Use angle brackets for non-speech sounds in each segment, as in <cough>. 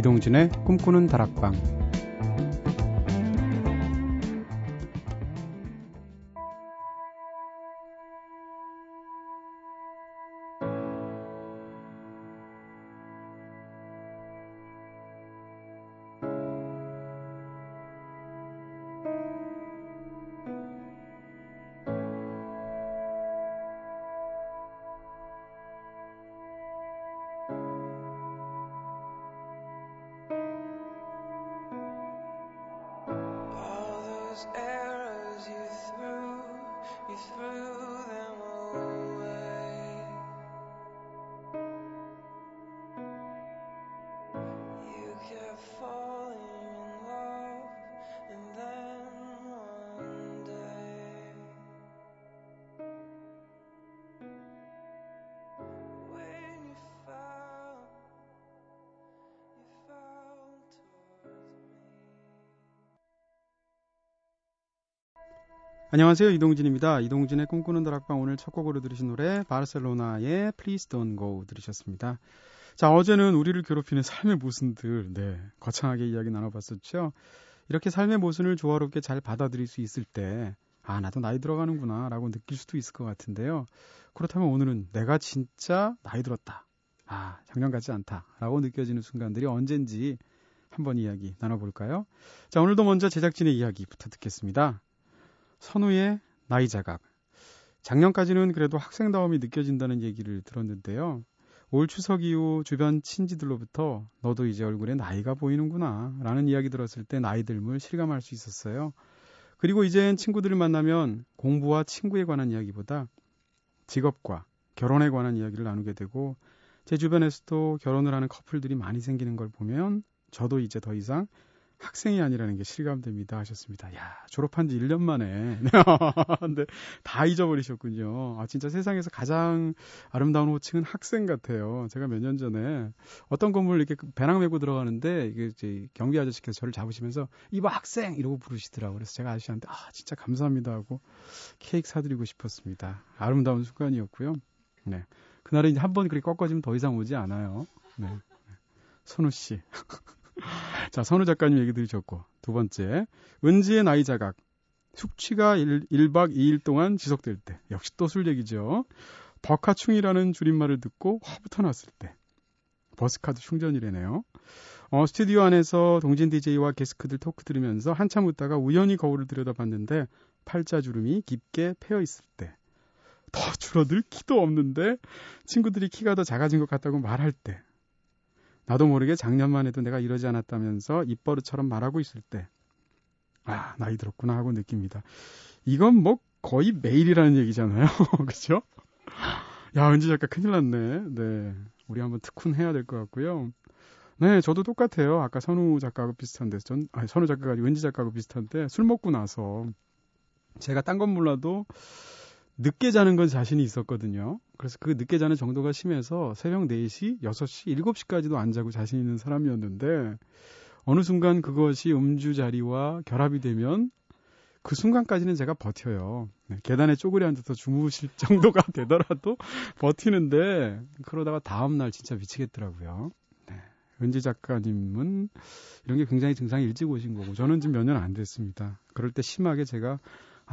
이동진의 꿈꾸는 다락방 안녕하세요. 이동진입니다. 이동진의 꿈꾸는 다락방 오늘 첫 곡으로 들으신 노래 바르셀로나의 Please Don't Go 들으셨습니다. 자, 어제는 우리를 괴롭히는 삶의 모순들, 네, 거창하게 이야기 나눠봤었죠. 이렇게 삶의 모순을 조화롭게 잘 받아들일 수 있을 때, 아, 나도 나이 들어가는구나, 라고 느낄 수도 있을 것 같은데요. 그렇다면 오늘은 내가 진짜 나이 들었다. 아, 작년 같지 않다. 라고 느껴지는 순간들이 언젠지 한번 이야기 나눠볼까요? 자, 오늘도 먼저 제작진의 이야기부터 듣겠습니다. 선우의 나이 자각. 작년까지는 그래도 학생다움이 느껴진다는 얘기를 들었는데요. 올 추석 이후 주변 친지들로부터 너도 이제 얼굴에 나이가 보이는구나 라는 이야기 들었을 때 나이 들물 실감할 수 있었어요. 그리고 이젠 친구들을 만나면 공부와 친구에 관한 이야기보다 직업과 결혼에 관한 이야기를 나누게 되고 제 주변에서도 결혼을 하는 커플들이 많이 생기는 걸 보면 저도 이제 더 이상 학생이 아니라는 게 실감됩니다 하셨습니다. 야, 졸업한 지 1년 만에. <laughs> 근데 다 잊어버리셨군요. 아, 진짜 세상에서 가장 아름다운 호칭은 학생 같아요. 제가 몇 년 전에 어떤 건물 이렇게 배낭 메고 들어가는데 이게 이제 경비 아저씨께서 저를 잡으시면서 이봐 학생 이러고 부르시더라고요. 그래서 제가 아저씨한테 아, 진짜 감사합니다 하고 케이크 사드리고 싶었습니다. 아름다운 순간이었고요. 네. 그날은 이제 한 번 그렇게 꺾어지면 더 이상 오지 않아요. 네. 선우 씨. <laughs> <laughs> 자, 선우 작가님 얘기 들으셨고. 두 번째, 은지의 나이 자각. 숙취가 1, 1박 2일 동안 지속될 때. 역시 또 술 얘기죠. 버카충이라는 줄임말을 듣고 화부터 났을 때. 버스카드 충전이래네요. 어, 스튜디오 안에서 동진 DJ와 게스트들 토크 들으면서 한참 웃다가 우연히 거울을 들여다봤는데 팔자주름이 깊게 패여 있을 때. 더 줄어들 키도 없는데 친구들이 키가 더 작아진 것 같다고 말할 때. 나도 모르게 작년만 해도 내가 이러지 않았다면서 입버릇처럼 말하고 있을 때, 아, 나이 들었구나 하고 느낍니다. 이건 뭐 거의 매일이라는 얘기잖아요. <laughs> 그죠? 야, 은지 작가 큰일 났네. 네. 우리 한번 특훈 해야 될 것 같고요. 네, 저도 똑같아요. 아까 선우 작가하고 비슷한데, 전, 아니, 선우 작가가 아니고 은지 작가하고 비슷한데, 술 먹고 나서, 제가 딴 건 몰라도, 늦게 자는 건 자신이 있었거든요. 그래서 그 늦게 자는 정도가 심해서 새벽 4시, 6시, 7시까지도 안 자고 자신 있는 사람이었는데 어느 순간 그것이 음주 자리와 결합이 되면 그 순간까지는 제가 버텨요. 네, 계단에 쪼그려 앉아서 주무실 <laughs> 정도가 되더라도 버티는데 그러다가 다음 날 진짜 미치겠더라고요. 네, 은지 작가님은 이런 게 굉장히 증상이 일찍 오신 거고 저는 지금 몇 년 안 됐습니다. 그럴 때 심하게 제가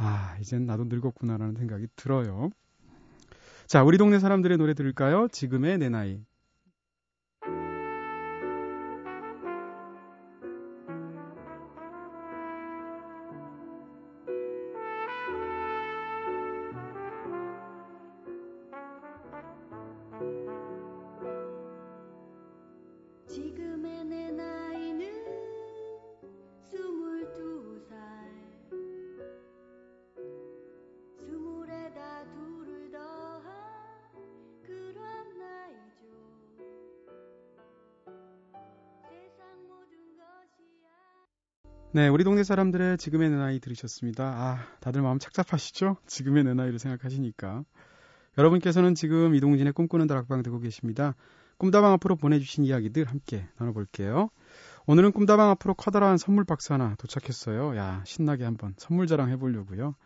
아, 이젠 나도 늙었구나라는 생각이 들어요. 자, 우리 동네 사람들의 노래 들을까요? 지금의 내 나이. 네, 우리 동네 사람들의 지금의 내 나이 들으셨습니다. 아, 다들 마음 착잡하시죠? 지금의 내 나이를 생각하시니까. 여러분께서는 지금 이동진의 꿈꾸는 다락방 듣고 계십니다. 꿈다방 앞으로 보내주신 이야기들 함께 나눠볼게요. 오늘은 꿈다방 앞으로 커다란 선물 박스 하나 도착했어요. 야, 신나게 한번 선물 자랑 해보려고요.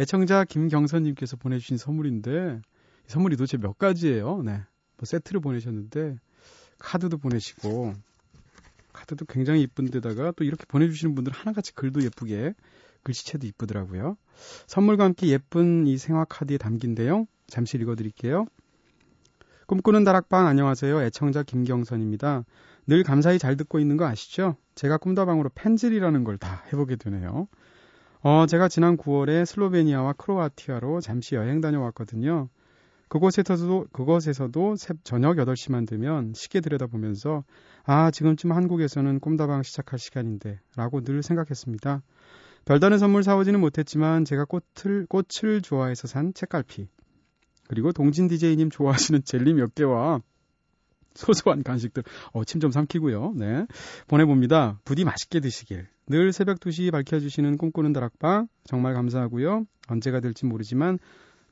애청자 김경선님께서 보내주신 선물인데, 이 선물이 도대체 몇 가지예요? 네. 뭐 세트를 보내셨는데, 카드도 보내시고, 카드도 굉장히 이쁜 데다가 또 이렇게 보내주시는 분들 하나같이 글도 예쁘게 글씨체도 이쁘더라고요. 선물과 함께 예쁜 이 생화 카드에 담긴데요. 잠시 읽어드릴게요. 꿈꾸는 다락방 안녕하세요. 애청자 김경선입니다. 늘 감사히 잘 듣고 있는 거 아시죠? 제가 꿈다방으로 펜질이라는 걸 다 해보게 되네요. 어, 제가 지난 9월에 슬로베니아와 크로아티아로 잠시 여행 다녀왔거든요. 그곳에서도, 그곳에서도 저녁 8시만 되면 시계 들여다보면서 아, 지금쯤 한국에서는 꿈다방 시작할 시간인데 라고 늘 생각했습니다. 별다른 선물 사오지는 못했지만 제가 꽃을, 꽃을 좋아해서 산 책갈피. 그리고 동진 DJ님 좋아하시는 젤리 몇 개와 소소한 간식들, 어, 침 좀 삼키고요. 네. 보내봅니다. 부디 맛있게 드시길. 늘 새벽 2시 밝혀주시는 꿈꾸는 다락방, 정말 감사하고요. 언제가 될지 모르지만,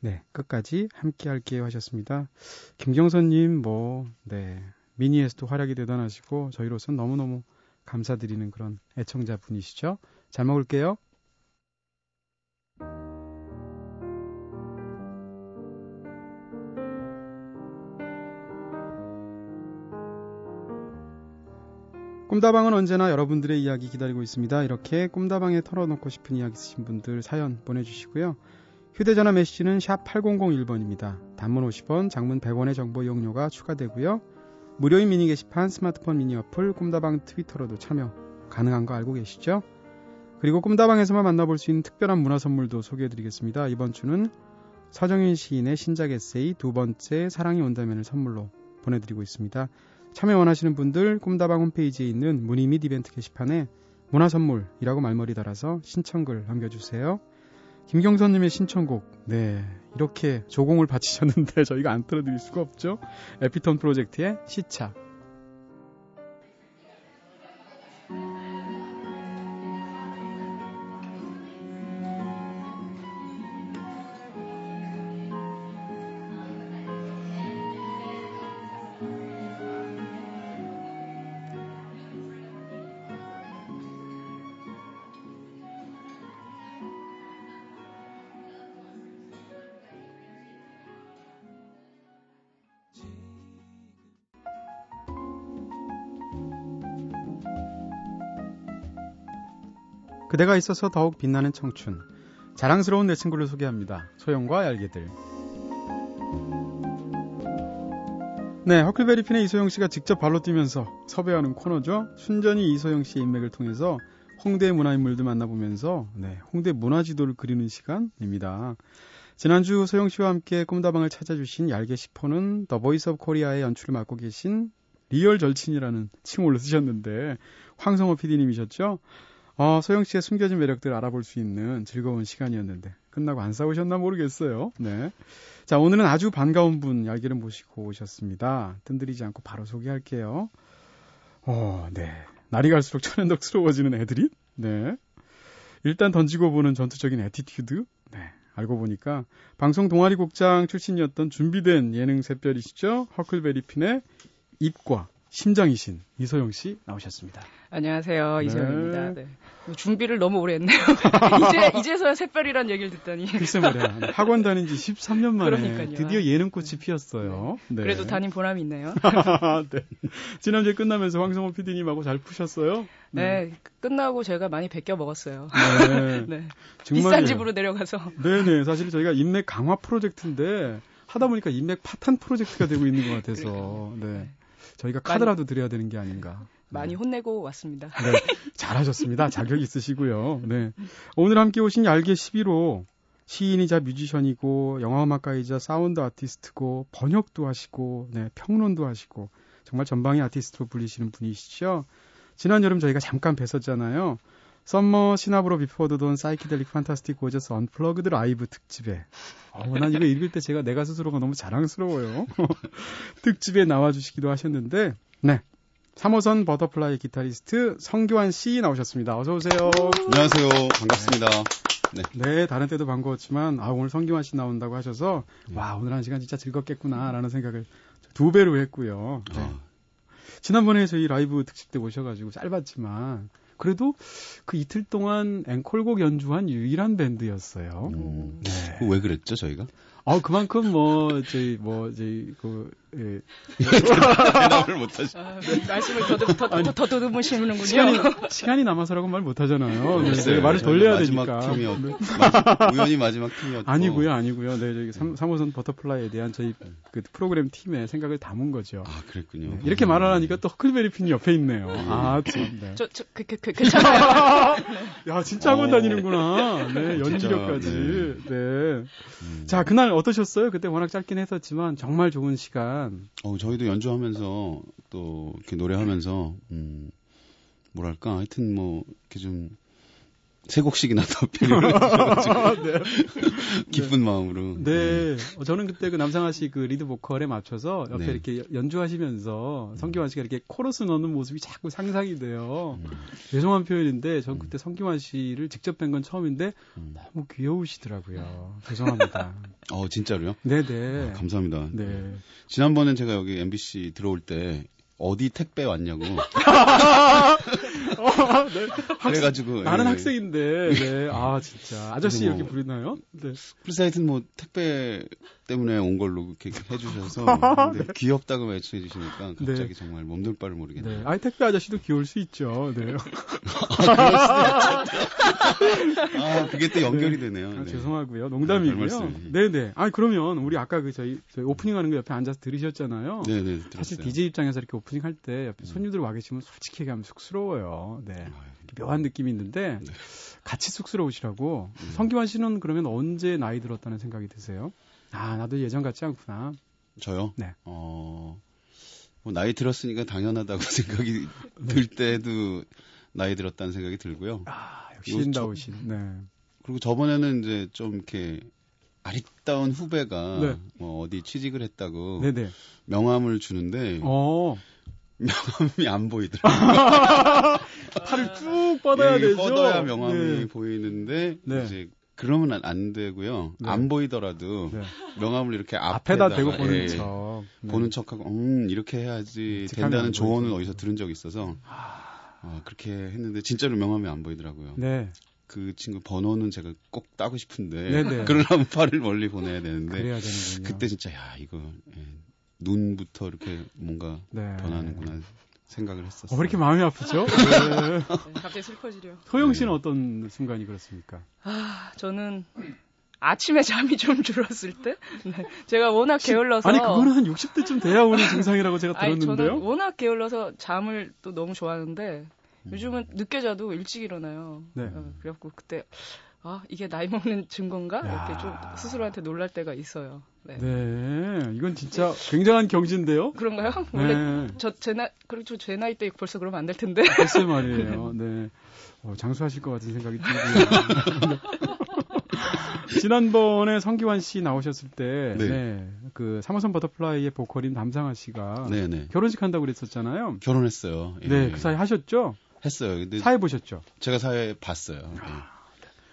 네, 끝까지 함께 할게요 하셨습니다. 김경선님, 뭐, 네. 미니에서도 활약이 대단하시고, 저희로선 너무너무 감사드리는 그런 애청자 분이시죠. 잘 먹을게요. 꿈다방은 언제나 여러분들의 이야기 기다리고 있습니다. 이렇게 꿈다방에 털어놓고 싶은 이야기 있으신 분들 사연 보내주시고요. 휴대전화 메시지는 샵 8001번입니다. 단문 50원, 장문 100원의 정보 이용료가 추가되고요. 무료인 미니 게시판, 스마트폰 미니 어플, 꿈다방 트위터로도 참여 가능한 거 알고 계시죠? 그리고 꿈다방에서만 만나볼 수 있는 특별한 문화 선물도 소개해드리겠습니다. 이번 주는 서정윤 시인의 신작 에세이 두 번째 사랑이 온다면을 선물로 보내드리고 있습니다. 참여 원하시는 분들 꿈다방 홈페이지에 있는 문의 및 이벤트 게시판에 문화 선물이라고 말머리 달아서 신청글 남겨주세요. 김경선님의 신청곡, 네 이렇게 조공을 바치셨는데 <laughs> 저희가 안 틀어드릴 수가 없죠. 에피톤 프로젝트의 시차. 그대가 있어서 더욱 빛나는 청춘. 자랑스러운 내 친구를 소개합니다. 소영과 얄개들. 네, 허클베리핀의 이소영 씨가 직접 발로 뛰면서 섭외하는 코너죠. 순전히 이소영 씨의 인맥을 통해서 홍대 문화인물들 만나보면서 네, 홍대 문화지도를 그리는 시간입니다. 지난주 소영 씨와 함께 꿈다방을 찾아주신 얄개 10호는 The Voice of Korea의 연출을 맡고 계신 real 절친이라는 칭호를 쓰셨는데 황성호 PD님이셨죠? 어, 소영 씨의 숨겨진 매력들을 알아볼 수 있는 즐거운 시간이었는데 끝나고 안 싸우셨나 모르겠어요. 네. 자, 오늘은 아주 반가운 분 얄개를 모시고 오셨습니다. 뜸들이지 않고 바로 소개할게요. 어, 네. 날이 갈수록 천연덕스러워지는 애드립? 네. 일단 던지고 보는 전투적인 attitude? 네. 알고 보니까 방송 동아리 국장 출신이었던 준비된 예능 샛별이시죠? 허클베리핀의 입과 심장이신 이소영 씨 나오셨습니다. 안녕하세요. 네. 이소영입니다. 네. 뭐 준비를 너무 오래 했네요. <laughs> 이제, <laughs> 이제서야 샛별이란 얘기를 듣다니. 글쎄 말이야. 학원 다닌 지 13년 만에 그러니까요. 드디어 예능꽃이 피었어요. 네. 그래도 다닌 보람이 있네요. <laughs> 네. 지난주에 끝나면서 황성호 PD님하고 잘 푸셨어요? 네. 네. 끝나고 제가 많이 베껴 먹었어요. 네. 네. 비싼 집으로 내려가서. 네네. 사실 저희가 인맥 강화 프로젝트인데 하다 보니까 인맥 파탄 프로젝트가 되고 있는 것 같아서. 네. 저희가 카드라도 드려야 되는 게 아닌가. 많이 네. 혼내고 왔습니다. 네, 잘하셨습니다. 자격 있으시고요. 네. 오늘 함께 오신 얄개 11호 시인이자 뮤지션이고 영화음악가이자 사운드 아티스트고 번역도 하시고 네, 평론도 하시고 정말 전방위 아티스트로 불리시는 분이시죠. 지난 여름 저희가 잠깐 뵀었잖아요. summer 시나브로 before the dawn psychedelic fantastic gorgeous unplugged live 특집에 어우 난 이거 읽을 때 제가 내가 스스로가 너무 자랑스러워요. <laughs> 특집에 나와주시기도 하셨는데 네 3호선 버터플라이 기타리스트 성기완 씨 나오셨습니다. 어서 오세요. 안녕하세요. 반갑습니다. 네. 네, 다른 때도 반가웠지만 아 오늘 성기완 씨 나온다고 하셔서 네. 와 오늘 한 시간 진짜 즐겁겠구나라는 생각을 두 배로 했고요. 네. 어. 지난번에 저희 라이브 특집 때 오셔가지고 짧았지만 그래도 그 이틀 동안 앵콜곡 연주한 유일한 밴드였어요. 음. 네. 왜 그랬죠 저희가? 아, 그만큼 뭐, 저희, 뭐, 저희, 그, 예. <laughs> 대답을 못하시. 아, 말씀을 더듬, 더, 더, 더 더듬으시는군요. 시간이, 시간이 남아서라고 말 못하잖아요. 네, 글쎄요. 말을 돌려야 마지막 되니까. 팀이었, 네. 마지막, 우연히 마지막 팀이었고. 아니고요, 아니고요. 네, 저기 3, 3호선 버터플라이에 대한 저희 그 프로그램 팀의 생각을 담은 거죠. 아, 그랬군요. 네, 이렇게 말하니까 또 허클베리 핀이 옆에 있네요. 아, 참. 네. 저, 저, 그, 그, 그, 괜찮아요. <laughs> 야, 진짜 학원 어. 다니는구나. 네, 연기력까지. 진짜, 네. 음. 자, 그날 어떠셨어요? 그때 워낙 짧긴 했었지만 정말 좋은 시간. 어, 저희도 연주하면서 또 이렇게 노래하면서 음, 뭐랄까 하여튼 뭐 이렇게 좀 세 곡씩이나 더 필요를 해가지고 <laughs> <laughs> 기쁜 마음으로 네. 어, 저는 그때 그 남상아 씨 그 리드 보컬에 맞춰서 옆에 네. 이렇게 연주하시면서 성기완 씨가 이렇게 코러스 넣는 모습이 자꾸 상상이 돼요. 음. 죄송한 표현인데 전 그때 성기환 씨를 직접 뵌 건 처음인데 음. 너무 귀여우시더라고요. 죄송합니다. <laughs> 어 진짜로요? 네네. 아, 감사합니다. 네. 지난번엔 제가 여기 MBC 들어올 때 어디 택배 왔냐고 어, 네. 그래가지고 나는 예. 학생인데, 네. 아, 진짜. 아저씨 뭐- 이렇게 부르나요? 네. 그래서 하여튼 뭐 택배 때문에 온 걸로 이렇게 해주셔서 근데 <laughs> 귀엽다고 외쳐해 주시니까 갑자기 네. 정말 몸둘 바를 모르겠네요. 네. 아이, 택배 아저씨도 귀여울 수 있죠. 네. <laughs> 아 그게 또 연결이 되네요. 아, 네. 죄송하고요. 아, 농담이고요. 네네. 아 그러면 우리 아까 그 저희, 저희 오프닝 하는 거 옆에 앉아서 들으셨잖아요. 네네 들었어요. 사실 DJ 입장에서 이렇게 오프닝 할 때 옆에 음. 손님들 와 계시면 솔직히 얘기하면 쑥스러워요. 네. 아유, 이렇게 묘한 느낌이 있는데 네. 같이 쑥스러우시라고. 음. 성기환 씨는 그러면 언제 나이 들었다는 생각이 드세요? 아 나도 예전 같지 않구나. 저요? 네. 어, 뭐 나이 들었으니까 당연하다고 <laughs> 생각이 네. 들 때도 나이 들었다는 생각이 들고요. 아 역시 신다우신. 네. 그리고 저번에는 이제 좀 이렇게 아리따운 후배가 네. 뭐 어디 취직을 했다고 네네. 명함을 주는데 어 명함이 안 보이더라고요. <laughs> 팔을 쭉 뻗어야 예, 되죠. 뻗어야 명함이 네. 보이는데 네. 이제 그러면 안, 안 되고요. 네. 안 보이더라도 네. 명함을 이렇게 앞에다 대고 보는 예, 척. 네. 보는 척하고 음 이렇게 해야지 안 된다는 조언을 보이죠. 어디서 들은 적이 있어서 아, 그렇게 했는데 진짜로 명함이 안 보이더라고요. 네. 그 친구 번호는 제가 꼭 따고 싶은데 네네. <laughs> 그러려면 팔을 멀리 보내야 되는데. 그때 진짜 야 이거 예, 눈부터 이렇게 뭔가 네. 변하는구나 생각을 했었어요. 어, 왜 이렇게 마음이 아프죠? <laughs> 네. 네, 갑자기 슬퍼지려. 소영 씨는 네. 어떤 순간이 그렇습니까? 아, 저는 아침에 잠이 좀 줄었을 때? 네. 제가 워낙 게을러서. 아니 그거는 한 60대쯤 돼야 오는 <laughs> 증상이라고 제가 아니, 들었는데요. 저는 워낙 게을러서 잠을 또 너무 좋아하는데 요즘은 늦게 자도 일찍 일어나요. 네. 어, 그래갖고 그때 아 이게 나이 먹는 증거인가 야. 이렇게 좀 스스로한테 놀랄 때가 있어요. 네. 네, 이건 진짜 굉장한 경지인데요. 그런가요? 원래 네, 저 제 나 그렇죠 제 나이 때 벌써 그러면 안 될 텐데. 글쎄 말이에요. 네, 어, 장수하실 것 같은 생각이 들고요. <laughs> 지난번에 성기완 씨 나오셨을 때, 네. 네, 그 3호선 버터플라이의 보컬인 남상아 씨가 네네 결혼식 한다고 그랬었잖아요. 결혼했어요. 예. 네, 그 사이 하셨죠? 했어요. 근데 사회 보셨죠? 제가 사회 봤어요. 예.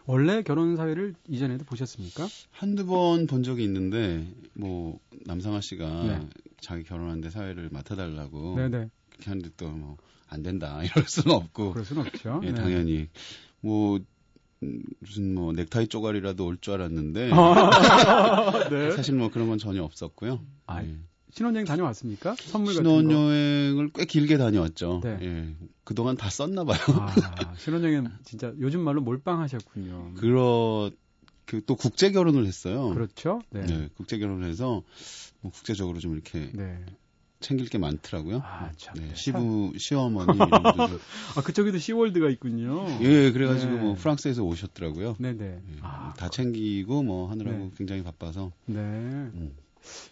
원래 결혼 사회를 이전에도 보셨습니까? 한두 번 본 적이 있는데 뭐 남상아 씨가 네. 자기 결혼하는데 사회를 맡아달라고 네네. 그렇게 하는데 또 뭐 안 된다 <laughs> 이럴 수는 없고 그럴 수는 없죠. 예, 네. 당연히 뭐 음, 무슨 뭐 넥타이 쪼가리라도 올 줄 알았는데 아, <laughs> 네. 사실 뭐 그런 건 전혀 없었고요. 아, 예. 신혼여행 다녀왔습니까? 선물. 신혼여행을 꽤 길게 다녀왔죠. 네. 예. 그동안 다 썼나 봐요. 아, <laughs> 신혼여행 진짜 요즘 말로 몰빵하셨군요. 그러 그또 국제 결혼을 했어요. 그렇죠? 네. 네, 국제 결혼을 해서 뭐 국제적으로 좀 이렇게 네. 챙길 게 많더라고요. 아, 참. 네, 시부 시어머니 <laughs> 아, 그쪽에도 시월드가 있군요. 예, 그래가지고 네. 뭐 프랑스에서 오셨더라고요. 네네. 예, 아, 다 챙기고 뭐 하느라고 네. 굉장히 바빠서. 네. 음.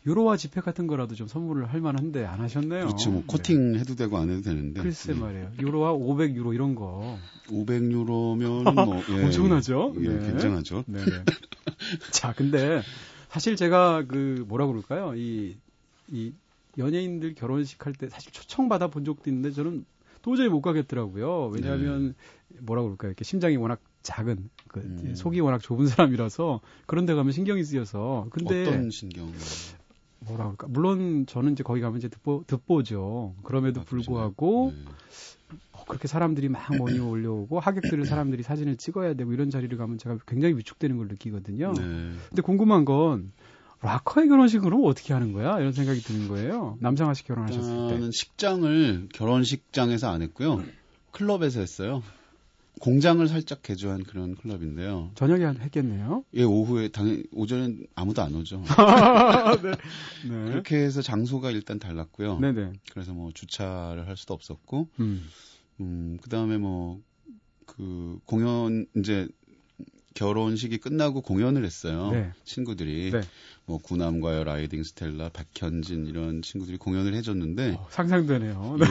유로와 지폐 같은 거라도 좀 선물을 할 만한데 안 하셨네요. 그렇죠. 뭐 네. 코팅 해도 되고 안 해도 되는데. 글쎄 예. 말이에요. 유로와 500유로 이런 거. 500유로면은 <laughs> 뭐 예, 엄청나죠? 예, 네. 굉장하죠. 네네. <laughs> 자, 근데 사실 제가 그 뭐라 그럴까요? 이, 이 연예인들 결혼식 할 때 사실 초청 받아 본 적도 있는데 저는 도저히 못 가겠더라고요. 왜냐하면 뭐라 그럴까요? 이렇게 심장이 워낙 작은, 그 음. 속이 워낙 좁은 사람이라서 그런 데 가면 신경이 쓰여서. 근데 어떤 신경? 뭐라 그럴까? 물론 저는 이제 거기 가면 이제 듣보, 듣보죠. 그럼에도 아? 불구하고 네. 어, 그렇게 사람들이 막 모니 <clears throat> 올려오고 하객들을 사람들이 사진을 찍어야 되고 이런 자리를 가면 제가 굉장히 위축되는 걸 느끼거든요. 네. 근데 궁금한 건 락커의 결혼식은 그럼 어떻게 하는 거야? 이런 생각이 드는 거예요. 남상아 씨 결혼하셨을 때. 저는 식장을 결혼식장에서 안 했고요. 클럽에서 했어요. 공장을 살짝 개조한 그런 클럽인데요. 저녁에 했겠네요. 예, 오후에 당연 오전엔 아무도 안 오죠. <laughs> 네. 네. 그렇게 해서 장소가 일단 달랐고요. 네네. 그래서 뭐 주차를 할 수도 없었고, 음. 음, 그 다음에 뭐, 그 공연, 이제 결혼식이 끝나고 공연을 했어요. 네. 친구들이. 네. 뭐, 구남과의 라이딩 스텔라, 박현진 이런 친구들이 공연을 해줬는데, 어, 상상되네요. <laughs> 네.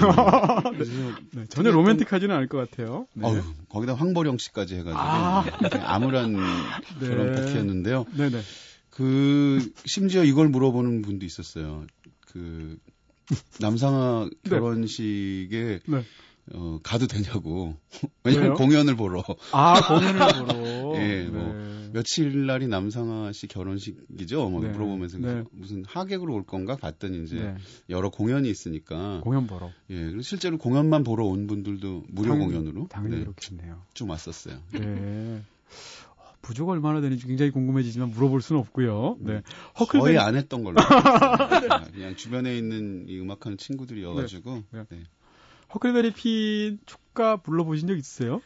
그래서 네, 전혀 로맨틱하지는 않을 것 같아요. 네. 어휴, 거기다 황보령 씨까지 해가지고 아. 암울한 네. 결혼 파티였는데요. 네네. 그 심지어 이걸 물어보는 분도 있었어요. 그 남상아 <laughs> 네. 결혼식에 네. 어, 가도 되냐고. <laughs> 왜냐면? 공연을 보러 아, 공연을 보러. 예, 뭐, 네. 며칠 날이 남상아 씨 결혼식이죠. 뭐 네. 물어보면서 네. 무슨 하객으로 올 건가 봤더니 이제 네. 여러 공연이 있으니까 공연 보러. 예, 그리고 실제로 공연만 보러 온 분들도 무료 당- 공연으로 당연히 네, 그렇겠네요. 좀 왔었어요. 네. 어, 부조가 얼마나 되는지 굉장히 궁금해지지만 물어볼 수는 없고요. 네. 거의 허클베리 안 했던 걸로. 알고 <laughs> 그냥 주변에 있는 이 음악하는 친구들이어가지고. 네. 네. 허클베리 핀 축가 불러보신 적 있으세요?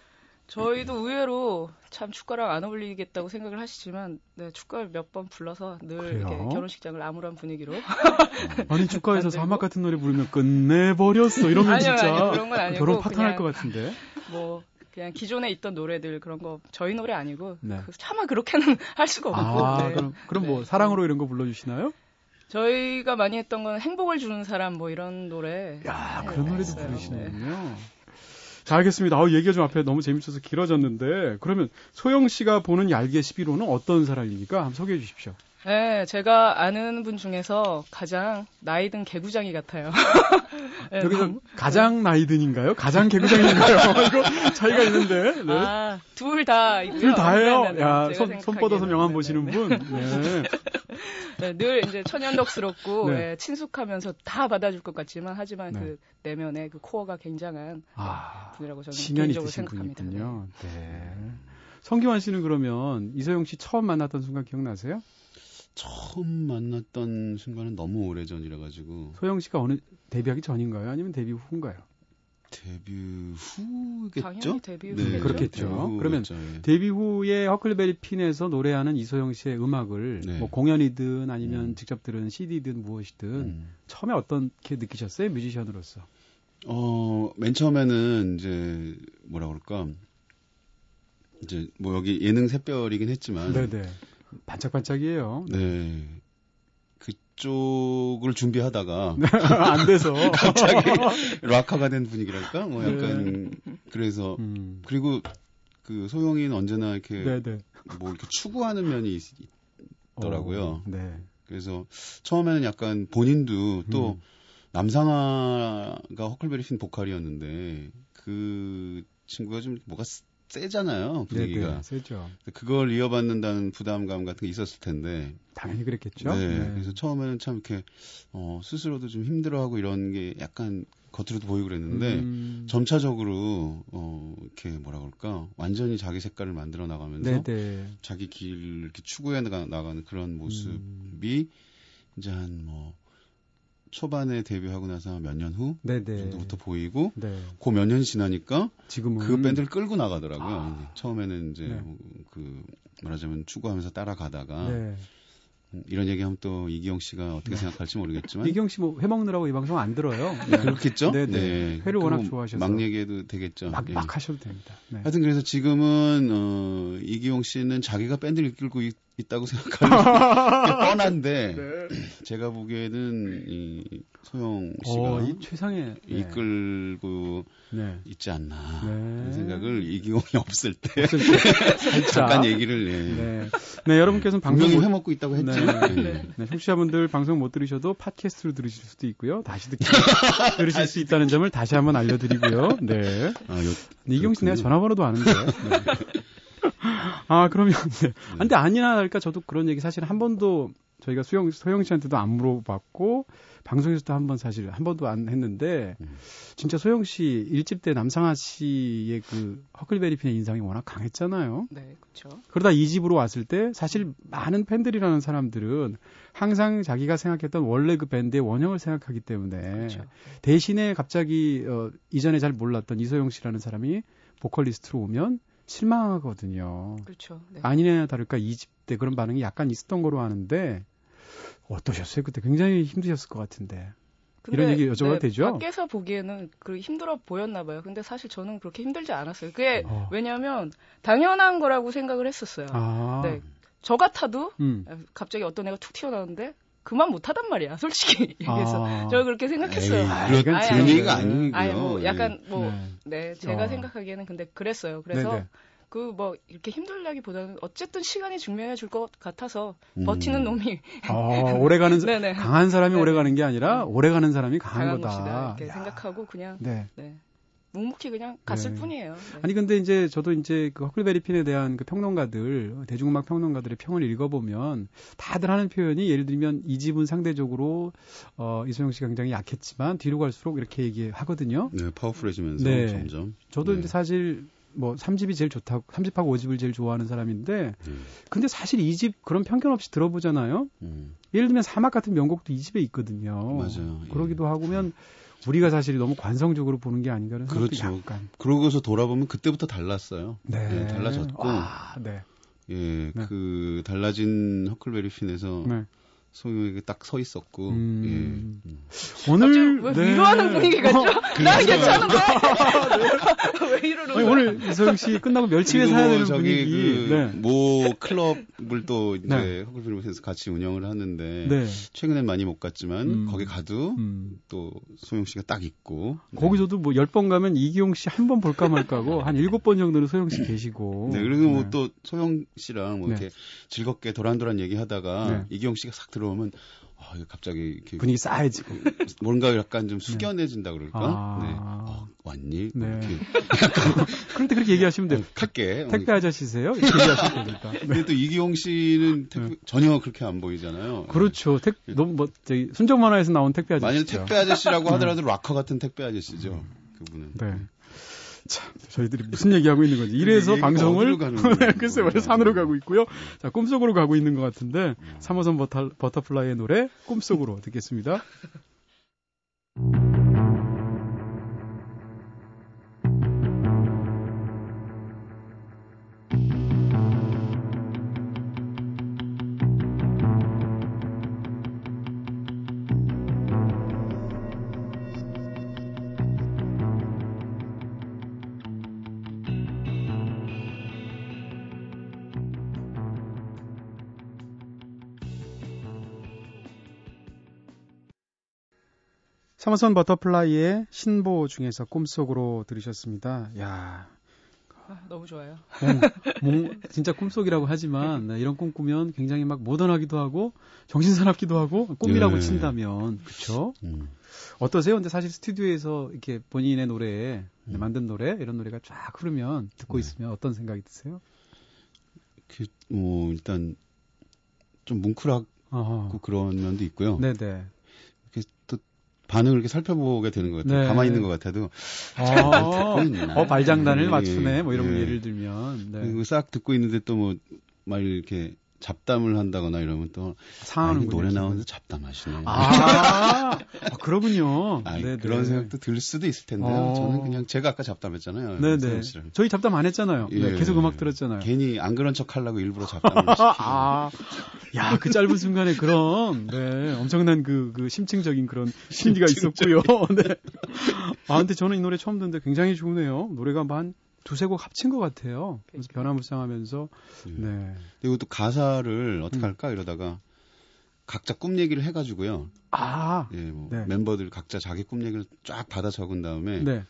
저희도 의외로 참 축가랑 안 어울리겠다고 생각을 하시지만 네, 축가를 몇 번 불러서 늘 그래요? 이렇게 결혼식장을 암울한 분위기로 <laughs> 아니 축가에서? 사막 같은 노래 부르면 끝내버렸어 이러면 아니요, 진짜 아니요, 그런 건 아니고 결혼 파탄할 것 같은데. 뭐 그냥 기존에 있던 노래들 그런 거 저희 노래 아니고 네. 그 차마 그렇게는 <laughs> 할 수가 없고 아 네. 그럼 그럼 뭐 네. 사랑으로 이런 거 불러주시나요? 저희가 많이 했던 건 행복을 주는 사람 뭐 이런 노래 야 네, 그런 노래도 했어요. 부르시는군요. 자 알겠습니다. 아 얘기가 좀 앞에 너무 재밌어서 길어졌는데 그러면 소영 씨가 보는 얄개 11호는 어떤 사람입니까? 한번 소개해 주십시오. 네, 제가 아는 분 중에서 가장 나이 든 개구장이 같아요. <laughs> 네, 여기서 너무- 가장 나이든인가요? 가장 개구장인가요? <laughs> 이거 차이가 있는데. 네. 아, 둘 다이고요. 둘 다예요. 네네네. 야, 제가 손, 손 뻗어서. 명함 네네네. 보시는 분. 네. <laughs> 네, 늘 이제 천연덕스럽고 네. 예, 친숙하면서 다 받아줄 것 같지만 하지만 네. 그 내면에 그 코어가 굉장한 아, 분이라고 저는 개인적으로 생각합니다. 분이군요. 네. 성기환 씨는 그러면 이소영 씨 처음 만났던 순간 기억나세요? 처음 만났던 순간은 너무 오래 전이라 가지고 소영 씨가 어느 데뷔하기 전인가요? 아니면 데뷔 후인가요? 데뷔 후겠죠? 당연히 데뷔 네, 후겠죠. 그렇겠죠. 데뷔 그러면 후겠죠, 예. 데뷔 후에 허클베리 핀에서 노래하는 이소영 씨의 음악을 네. 뭐 공연이든 아니면 음. 직접 들은 CD든 무엇이든 음. 처음에 어떻게 느끼셨어요? 뮤지션으로서. 어, 맨 처음에는 이제 뭐라 그럴까? 이제 뭐 여기 예능 샛별이긴 했지만 네네. 반짝반짝이에요. 네. 그쪽을 준비하다가 <laughs> 안 돼서. <laughs> 갑자기 락커가 된 분위기랄까? 뭐 약간 그래서 음. 그리고 그 소영이는 언제나 이렇게 네네. 뭐 이렇게 추구하는 면이 있, 있더라고요. 어, 네. 그래서 처음에는 약간 본인도 또 음. 남상아가 허클베리 핀 보컬이었는데 그 친구가 좀 뭐가 세잖아요 분위기가 네네. 세죠. 그걸 이어받는다는 부담감 같은 게 있었을 텐데 당연히 그랬겠죠. 네, 그래서 처음에는 참 이렇게 어, 스스로도 좀 힘들어하고 이런 게 약간 겉으로도 보이고 그랬는데 음. 점차적으로 어 이렇게 뭐라 그럴까 완전히 자기 색깔을 만들어 나가면서 네네. 자기 길을 이렇게 추구해 나가, 나가는 그런 모습이 음. 이제 한 뭐 초반에 데뷔하고 나서 몇 년후 네네. 정도부터 보이고 네. 그몇 년 지나니까 지금은 그 밴드를 끌고 나가더라고요. 아. 처음에는 이제 네. 뭐그 말하자면 추구하면서 따라가다가 네. 음, 이런 얘기하면 또 이기영 씨가 어떻게 생각할지 모르겠지만 이경 씨뭐 회 먹느라고 이 방송 안 들어요. <laughs> 그렇겠죠? 네 네. 회를 그거 워낙 좋아하셔서. 막 얘기해도 되겠죠. 막, 예. 막 하셔도 됩니다. 네. 하여튼 그래서 지금은 어, 이기용 씨는 자기가 밴드를 이끌고 있, 다고 생각하는 게 <laughs> 뻔한데 <clears throat> 제가 보기에는 이 소영 씨가 어, 이 최상의 네. 이끌고 네. 있지 않나 네. 그런 생각을 이기용이 없을 때 없을 때 <laughs> 잠깐 얘기를 예. 네. 네, 여러분께서는 방송 못- 해먹고 있다고 했죠. 네. 예. 네, 청취자분들 방송 못 들으셔도 팟캐스트로 들으실 수도 있고요. 다시 듣기 <laughs> 들으실 수 있다는 점을 다시 한번 알려드리고요. 네. 아, 요, 이경 씨 내가. 전화번호도 아는데. 네. 아 그러면 네. 아, 근데 아니나 다를까 저도 그런 얘기 사실 한 번도 저희가 소영 소영 씨한테도 안 물어봤고 방송에서도 한 번 사실 한 번도 안 했는데 음. 진짜 소영 씨 일집 때 남상아 씨의 그 허클베리핀의 인상이 워낙 강했잖아요. 네, 그렇죠. 그러다 이 집으로 왔을 때 사실 많은 팬들이라는 사람들은 항상 자기가 생각했던 원래 그 밴드의 원형을 생각하기 때문에 그렇죠. 대신에 갑자기 어, 이전에 잘 몰랐던 이소영 씨라는 사람이 보컬리스트로 오면 실망하거든요. 그렇죠. 네. 아니냐 다를까 이집때 그런 반응이 약간 있었던 거로 아는데 어떠셨어요? 그때 굉장히 힘드셨을 것 같은데. 이런 얘기 여쭤봐도 네, 되죠? 밖에서 보기에는 그 힘들어 보였나 봐요. 근데 사실 저는 그렇게 힘들지 않았어요. 그게 어. 왜냐하면 당연한 거라고 생각을 했었어요. 아, 네. 저 같아도 음. 갑자기 어떤 애가 툭 튀어나오는데 그만 못하단 말이야. 솔직히 얘기해서 <laughs> 아. 저 그렇게 생각했어요. 에이, 아, 이건 아니, 얘기가 아니, 아니고요. 아니 뭐 약간 뭐 네. 네, 제가 어. 생각하기에는 근데 그랬어요. 그래서 네네. 그 뭐 이렇게 힘들다기보다는 어쨌든 시간이 증명해 줄 것 같아서 음. 버티는 놈이 어, 오래가는 <laughs> 네네 강한 사람이 네네. 오래가는 게 아니라 오래가는 사람이 강한, 강한 거다. 것이다 이렇게 야. 생각하고 그냥 네. 네 묵묵히 그냥 갔을 네. 뿐이에요. 네. 아니 근데 이제 저도 이제 그 허클베리핀에 대한 그 평론가들 대중음악 평론가들의 평을 읽어보면 다들 하는 표현이 예를 들면 이 집은 상대적으로 어 이소영 씨가 굉장히 약했지만 뒤로 갈수록 이렇게 얘기하거든요. 네, 파워풀해지면서 네. 점점. 저도 네. 이제 사실 뭐 3집이 제일 좋다고 3집하고 5집을 제일 좋아하는 사람인데 음, 근데 사실 이집 그런 편견 없이 들어보잖아요. 음, 예를 들면 사막 같은 명곡도 이 집에 있거든요. 맞아요. 예. 그러기도 하고면 우리가 사실 너무 관성적으로 보는 게 아닌가라는 그렇죠. 약간. 그러고서 돌아보면 그때부터 달랐어요. 네. 네, 달라졌고. 아, 네. 예, 네. 그 달라진 허클베리 핀에서 네. 소영에게 딱 서 있었고. 음. 예. 음. 오늘 왜 위로하는 분위기 같죠? 어, 난 괜찮은데 <laughs> 왜 이러는 거야? 오늘 이소영 씨 끝나고 멸치회 사야 되는 저기 분위기. 그 네. 모 클럽을 또 이제 네. 허클베리핀에서 같이 운영을 하는데 네. 최근엔 많이 못 갔지만 음. 거기 가도 음. 또 소영 씨가 딱 있고. 네. 거기서도 뭐 10번 가면 이기용 씨 한 번 볼까 말까고 한 7번 정도는 소영 씨 계시고. 네, 그리고 뭐 또 소영 씨랑 뭐 네. 이렇게 즐겁게 도란도란 얘기하다가 네. 이기영 씨가 싹 들어 오면 아, 갑자기 이렇게 분위기 싸해지고. 뭔가 약간 좀 숙연해진다 그럴까? 아. 네. 어, 왔니? 뭐 네. 이렇게 <laughs> 그럴 때 그렇게 얘기하시면 돼요. 어, 갈게. 택배 아저씨세요? 이렇게 얘기하시면 됩니다. 네. <laughs> 근데 또 이기용 씨는 택배- 전혀 그렇게 안 보이잖아요. 그렇죠. 택, 너무 뭐, 저기, 순정 만화에서 나온 택배 아저씨. 만약 택배 아저씨라고 하더라도 락커 같은 택배 아저씨죠. 그분은. 네. 참, 저희들이 무슨 얘기하고 있는 건지. 이래서 방송을? <laughs> 글쎄, 원래 산으로 가고 있고요. 자, 꿈속으로 가고 있는 것 같은데, 3호선 버터, 버터플라이의 노래, 꿈속으로 듣겠습니다. <laughs> 삼호선 버터플라이의 신보 중에서 꿈속으로 들으셨습니다. 야 아, 너무 좋아요. <laughs> 몽, 진짜 꿈속이라고 하지만 네, 이런 꿈 꾸면 굉장히 막 모던하기도 하고 정신사납기도 하고 꿈이라고 네. 친다면 그렇죠? 음. 어떠세요? 근데 사실 스튜디오에서 이렇게 본인의 노래 음. 만든 노래 이런 노래가 쫙 흐르면 듣고 네. 있으면 어떤 생각이 드세요? 그, 뭐, 일단, 좀 뭉클하고 어허. 그런 면도 있고요. 네네. 이렇게 또, 반응을 이렇게 살펴보게 되는 것 같아요. 네. 가만히 있는 것 같아도. 어, 있나? 어, 발장단을 예, 맞추네. 뭐 이런 예. 예를 들면 네. 싹 듣고 있는데 또 뭐, 막 이렇게 잡담을 한다거나 이러면 또, 아, 상하는 노래 나오는데 잡담하시네. 아, 아, 그러군요. <laughs> 아, 네네. 그런 생각도 들 수도 있을 텐데요. 어. 저는 그냥 제가 아까 잡담했잖아요. 네네. 저희 잡담 안 했잖아요. 네, 예. 계속 음악 들었잖아요. 괜히 안 그런 척 하려고 일부러 잡담을 시키고. <laughs> 아, 야, 그 짧은 순간에 그런, 네, 엄청난 그, 그 심층적인 그런 심리가 있었고요. <laughs> 네. 아, 근데 저는 이 노래 처음 듣는데 굉장히 좋으네요. 노래가 뭐한 두세 곡 합친 것 같아요. 그래서 변화무쌍하면서, 네. 그리고 또 가사를 어떻게 음. 할까 이러다가 각자 꿈 얘기를 해가지고요. 아, 예, 뭐 네. 멤버들 각자 자기 꿈 얘기를 쫙 받아 적은 다음에 네.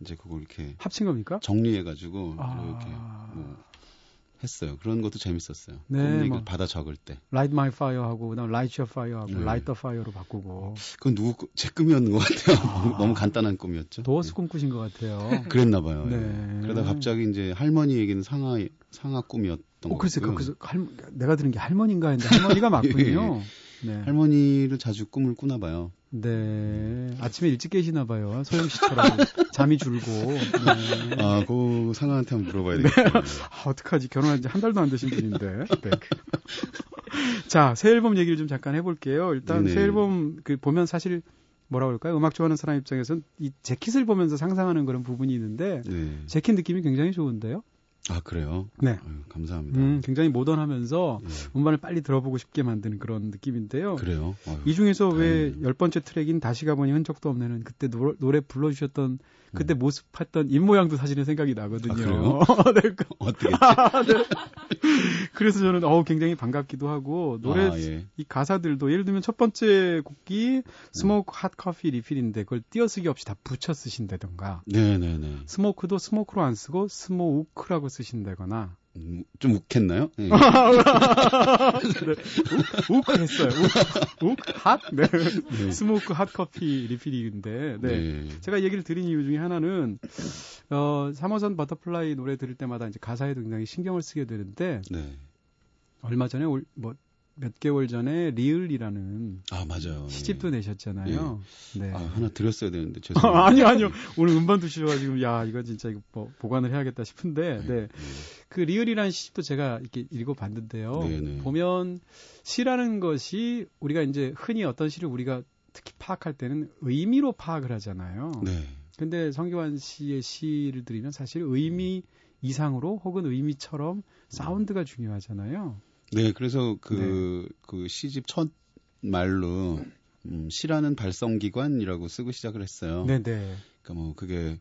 이제 그걸 이렇게 합친 겁니까? 정리해가지고 아. 이렇게 뭐 했어요. 그런 것도 재밌었어요. 네, 뭐. 받아 적을 때. Light My Fire 하고, 그다음 Light Your Fire 하고, 네. Light the Fire로 바꾸고. 그건 누구 꿈- 제 꿈이었는 것 같아요. <laughs> 너무 간단한 꿈이었죠. 도어스 꿈꾸신 것 같아요. 그랬나 봐요. 예. 네. 그러다 갑자기 이제 할머니 얘기는 상하 상하 꿈이었고 것 어, 글쎄, 그, 같고요. 그, 할, 내가 들은 게 할머니인가 했는데 할머니가 <laughs> 맞군요. 네. 할머니를 자주 꿈을 꾸나 봐요. 네. 아침에 일찍 깨시나 봐요. 소영 씨처럼 <laughs> 잠이 줄고. 네. 아, 그 상아한테 한번 물어봐야 되겠다. <laughs> 아, 어떡하지? 결혼한 지 한 달도 안 되신 분인데. 네. <laughs> 자, 새 앨범 얘기를 좀 잠깐 해 볼게요. 일단 네네. 새 앨범 그 보면 사실 뭐라 그럴까요? 음악 좋아하는 사람 입장에서는 이 재킷을 보면서 상상하는 그런 부분이 있는데 네. 재킷 느낌이 굉장히 좋은데요. 아, 그래요? 네. 아유, 감사합니다. 음, 굉장히 모던하면서 예. 음반을 빨리 들어보고 싶게 만드는 그런 느낌인데요. 그래요? 아유, 이 중에서 왜. 열 번째 트랙인 다시 가보니 흔적도 없네는 그때 노, 노래 불러주셨던 그때 음. 모습했던 입 모양도 사실은 생각이 나거든요. 아? <laughs> 네, 그- <laughs> 어떻게? <laughs> 그래서 저는 어우 굉장히 반갑기도 하고 노래 아, 예. 이 가사들도 예를 들면 첫 번째 곡이 스모크 핫 커피 리필인데 그걸 띄어쓰기 없이 다 붙여 쓰신다던가 네 네 네. 스모크도 스모크로 안 쓰고 스모우크라고 쓰신다거나 음, 좀 욱했나요? 네. 우크 했어요. 우크 핫? 네. 네. 스모크 핫 커피 리필인데 네. 네. 제가 얘기를 드린 이유 중에 하나는 어 3호선 버터플라이 노래 들을 때마다 이제 가사에도 굉장히 신경을 쓰게 되는데 네. 얼마 전에 올- 뭐 몇 개월 전에 리을이라는 아, 맞아요. 시집도 예. 내셨잖아요. 네. 아, 하나 드렸어야 되는데, <laughs> 죄송해요. 아니요, 아니요. 오늘 음반 주셔가지고, 야, 이거 진짜 이거 뭐 보관을 해야겠다 싶은데, 네. 그 리을이라는 시집도 제가 이렇게 읽어봤는데요. 네네. 보면 시라는 것이 우리가 이제 흔히 어떤 시를 우리가 특히 파악할 때는 의미로 파악을 하잖아요. 네. 근데 성규환 씨의 시를 들으면 사실 의미 이상으로 혹은 의미처럼 사운드가 중요하잖아요. 네, 그래서 그, 네. 그 시집 첫 말로, 음, 시라는 발성기관이라고 쓰고 시작을 했어요. 네네. 네. 그러니까 뭐, 그게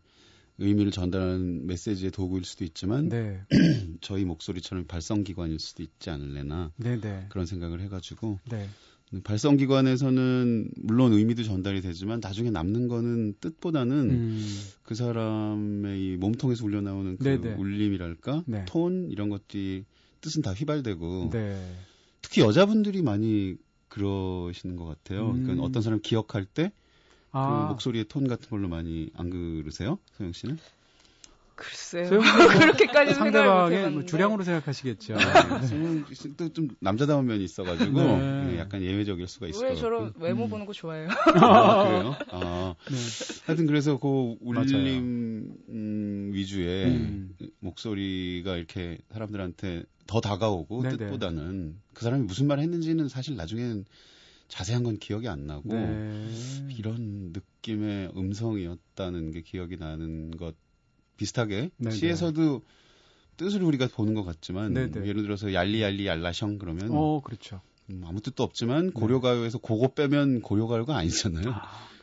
의미를 전달하는 메시지의 도구일 수도 있지만, 네. <clears throat> 저희 목소리처럼 발성기관일 수도 있지 않을래나, 네네. 그런 생각을 해가지고, 네. 발성기관에서는 물론 의미도 전달이 되지만, 나중에 남는 거는 뜻보다는 음, 그 사람의 이 몸통에서 울려나오는 그 네네. 울림이랄까, 네. 톤, 이런 것들이 뜻은 다 휘발되고, 네. 특히 여자분들이 많이 그러시는 것 같아요. 음. 그러니까 어떤 사람 기억할 때그 아, 목소리의 톤 같은 걸로 많이 안 그러세요, 소영 씨는? 글쎄요. <laughs> 그렇게까지 상대방의. 뭐 주량으로 생각하시겠죠. 소영 씨는 또좀 남자다운 면이 있어가지고 네. 예, 약간 예외적일 수가 있을 왜 것 저런 같고. 외모 음. 보는 거 좋아해요? 아, 그래요? 아, <laughs> 네. 하여튼 그래서 그 맞아요. 울림 음, 위주의 음. 목소리가 이렇게 사람들한테 더 다가오고 네네. 뜻보다는 그 사람이 무슨 말 했는지는 사실 나중엔 자세한 건 기억이 안 나고 네. 이런 느낌의 음성이었다는 게 기억이 나는 것 비슷하게 네네. 시에서도 뜻을 우리가 보는 것 같지만 네네. 예를 들어서 얄리얄리 얄라셩 그러면 어, 그렇죠. 음, 아무 뜻도 없지만 고려가요에서 그거 빼면 고려가요가 아니잖아요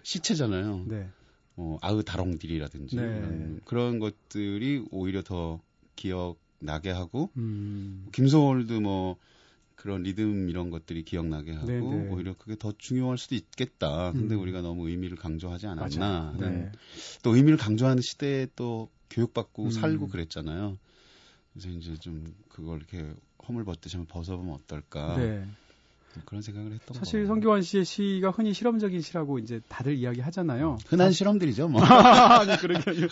시체잖아요 네. 어, 아으 다롱딜이라든지 네. 그런 것들이 오히려 더 기억 나게 하고 음. 김소월도 뭐 그런 리듬 이런 것들이 기억나게 하고 네네. 오히려 그게 더 중요할 수도 있겠다. 근데 음. 우리가 너무 의미를 강조하지 않았나. 네. 또 의미를 강조하는 시대에 또 교육받고 음. 살고 그랬잖아요. 그래서 이제 좀 그걸 이렇게 허물 벗듯이 한번 벗어보면 어떨까. 네. 그런 생각을 했던 사실 거. 성규환 씨의 시가 흔히 실험적인 시라고 이제 다들 이야기하잖아요. 흔한 실험들이죠, 뭐. <laughs> 아니 그러게.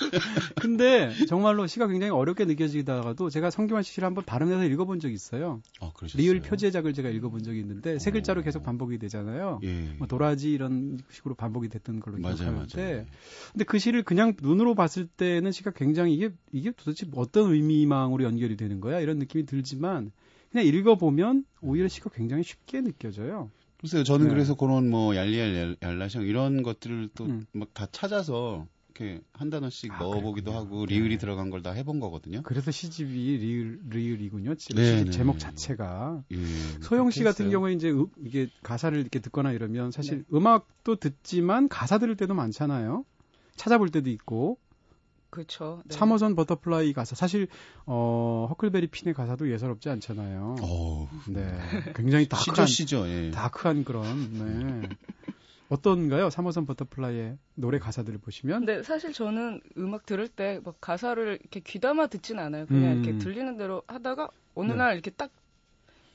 근데 정말로 시가 굉장히 어렵게 느껴지다가도 제가 성규환 씨 시를 한번 발음해서 읽어본 적이 있어요. 어, 그러셨어요. 리을 표제작을 제가 읽어본 적이 있는데 세 어. 글자로 계속 반복이 되잖아요. 예. 뭐 도라지 이런 식으로 반복이 됐던 걸로 맞아요, 기억하는데 맞아요. 근데 그 시를 그냥 눈으로 봤을 때는 시가 굉장히 이게 이게 도대체 어떤 의미망으로 연결이 되는 거야 이런 느낌이 들지만 그냥 읽어보면 오히려 시가 굉장히 쉽게 느껴져요. 글쎄요, 저는 네. 그래서 그런 뭐 얄리얄 얄라샹 이런 것들을 또 음. 막 다 찾아서 이렇게 한 단어씩 아, 넣어보기도 그렇군요. 하고 네. 리을이 들어간 걸 다 해본 거거든요. 그래서 시집이 리을, 리을이군요. 시- 네, 시집 네. 제목 자체가. 예, 소영 씨 같은. 경우에 이제 음- 이게 가사를 이렇게 듣거나 이러면 사실 네. 음악도 듣지만 가사 들을 때도 많잖아요. 찾아볼 때도 있고 그렇죠. 네. 3호선 버터플라이 가사 사실 어 허클베리 핀의 가사도 예사롭지 않잖아요. 어우, 네, 굉장히 시죠 dark한 시죠. 예. dark한 그런 네. 어떤가요? 3호선 버터플라이의 노래 가사들을 보시면 근데 사실 저는 음악 들을 때 막 가사를 이렇게 귀담아 듣진 않아요. 그냥 음. 이렇게 들리는 대로 하다가 어느 네. 날 이렇게 딱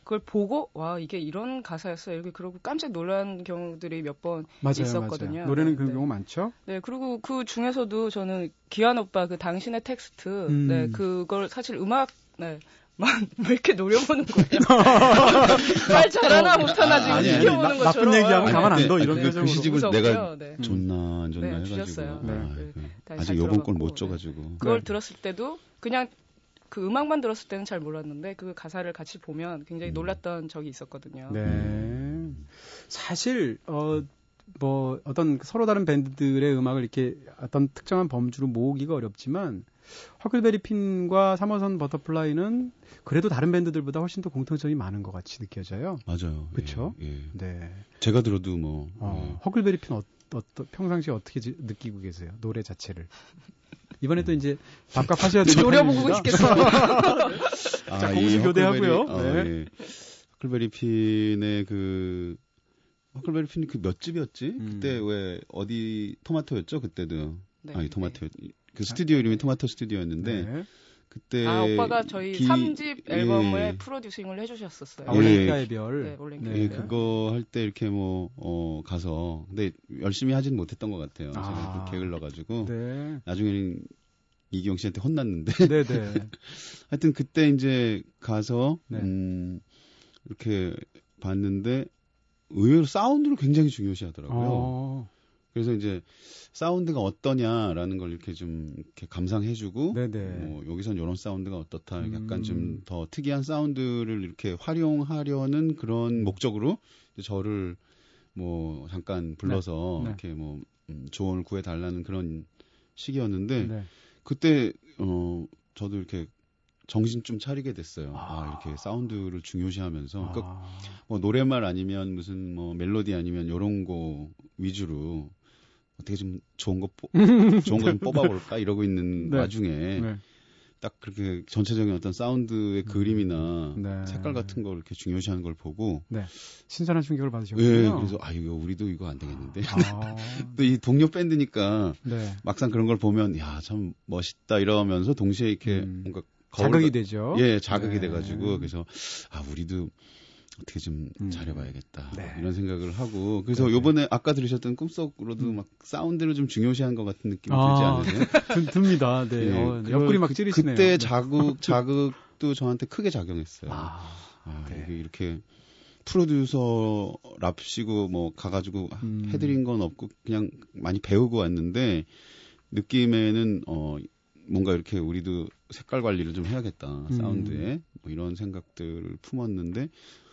그걸 보고 와 이게 이런 가사였어 이렇게 그러고 깜짝 놀란 경우들이 몇 번 있었거든요. 맞아요. 노래는 네, 그런 네. 경우 많죠. 네, 그리고 그 중에서도 저는 기완 오빠 그 당신의 텍스트, 음. 네, 그걸 사실 음악, 네, <laughs> 왜 이렇게 노려보는 거예요? <laughs> 말 잘하나 못하나 지금 아니, 지켜보는 나- 것처럼. 나쁜 얘기하면 아니, 가만 안 근데- 둬, 아니, 이런 근데 표정으로. 그 시집을. 내가 네. 좋나 안 좋나 네, 해가지고 주셨어요. 네. 아, 그, 그 다시 아직 잘 요번 걸 못 네. 줘가지고 그걸 네. 들었을 때도 그냥 그 음악만 들었을 때는 잘 몰랐는데 그 가사를 같이 보면 굉장히 음. 놀랐던 적이 있었거든요. 네. 사실 어 뭐 어떤 서로 다른 밴드들의 음악을 이렇게 어떤 특정한 범주로 모으기가 어렵지만 허클베리 핀과 3호선 버터플라이는 그래도 다른 밴드들보다 훨씬 더 공통점이 많은 것 같이 느껴져요. 맞아요. 그쵸? 예, 예. 네. 제가 들어도 뭐 어, 예. 허클베리 핀 어, 어, 평상시에 어떻게 지- 느끼고 계세요? 노래 자체를. 이번에 또 이제 밥값 하셔야 되는 노려보고 타이밍입니다. 싶겠어요. 자, 이 공수 교대하고요. 허클베리, 어, 네. 예. 허클베리 핀의 그 허클베리 핀이 그 몇 집이었지? 음. 그때 왜 어디 토마토였죠? 그때도 네, 아니 토마토 그 스튜디오 이름이 토마토 스튜디오였는데 네. 그때 아 오빠가 저희 기- 3집 앨범을 예. 프로듀싱을 해주셨었어요. 아, 예. 올레인가의 별. 네, 올레인가의 네. 예, 그거 할 때 이렇게 뭐, 어, 가서. 근데 열심히 하진 못했던 것 같아요. 아. 제가 또 계획을 넣어가지고. 네. 나중에는 이기영 씨한테 혼났는데. 네, 네. <laughs> 하여튼 그때 이제 가서, 네. 음, 이렇게 봤는데, 의외로 사운드를 굉장히 중요시 하더라고요. 어, 그래서 이제 사운드가 어떠냐라는 걸 이렇게 좀 이렇게 감상해주고. 뭐 여기선 이런 사운드가 어떻다, 음. 약간 좀 더 특이한 사운드를 이렇게 활용하려는 그런 목적으로 저를 뭐 잠깐 불러서 네. 네. 이렇게 뭐 음, 조언을 구해달라는 그런 시기였는데 네. 그때 어 저도 이렇게 정신 좀 차리게 됐어요. 아, 아. 이렇게 사운드를 중요시하면서 그러니까 아, 뭐 노래말 아니면 무슨 뭐 멜로디 아니면 요런 거 위주로 어떻게 좀 좋은 거 뽑, <laughs> 좋은 거 좀 뽑아볼까 이러고 있는 네. 와중에 네. 딱 그렇게 전체적인 어떤 사운드의 그림이나 네. 색깔 같은 걸 이렇게 중요시하는 걸 보고 신선한 충격을 받으셨군요. 예 그래서 아 이거 우리도 이거 안 되겠는데 아, <laughs> 또이 동료 밴드니까 네. 막상 그런 걸 보면 야 참 멋있다 이러면서 동시에 이렇게 음. 뭔가 자극이 거울- 되죠. 예 자극이 네. 돼가지고 그래서 아 우리도 어떻게 좀 음. 잘해봐야겠다 네. 이런 생각을 하고 그래서 네. 요번에 아까 들으셨던 꿈속으로도 음. 막 사운드를 좀 중요시한 것 같은 느낌이 아. 들지 않으세요? <laughs> 드, 듭니다. 네. 예, 어, 옆구리 막 그- 찌르시네요. 그때 네. 자극 <laughs> 자극도 저한테 크게 작용했어요. 아, 아, 네. 이게 이렇게 프로듀서 랍시고 뭐 가가지고 음. 해드린 건 없고 그냥 많이 배우고 왔는데 느낌에는 어 뭔가 이렇게 우리도 색깔 관리를 좀 해야겠다 음. 사운드에 뭐 이런 생각들을 품었는데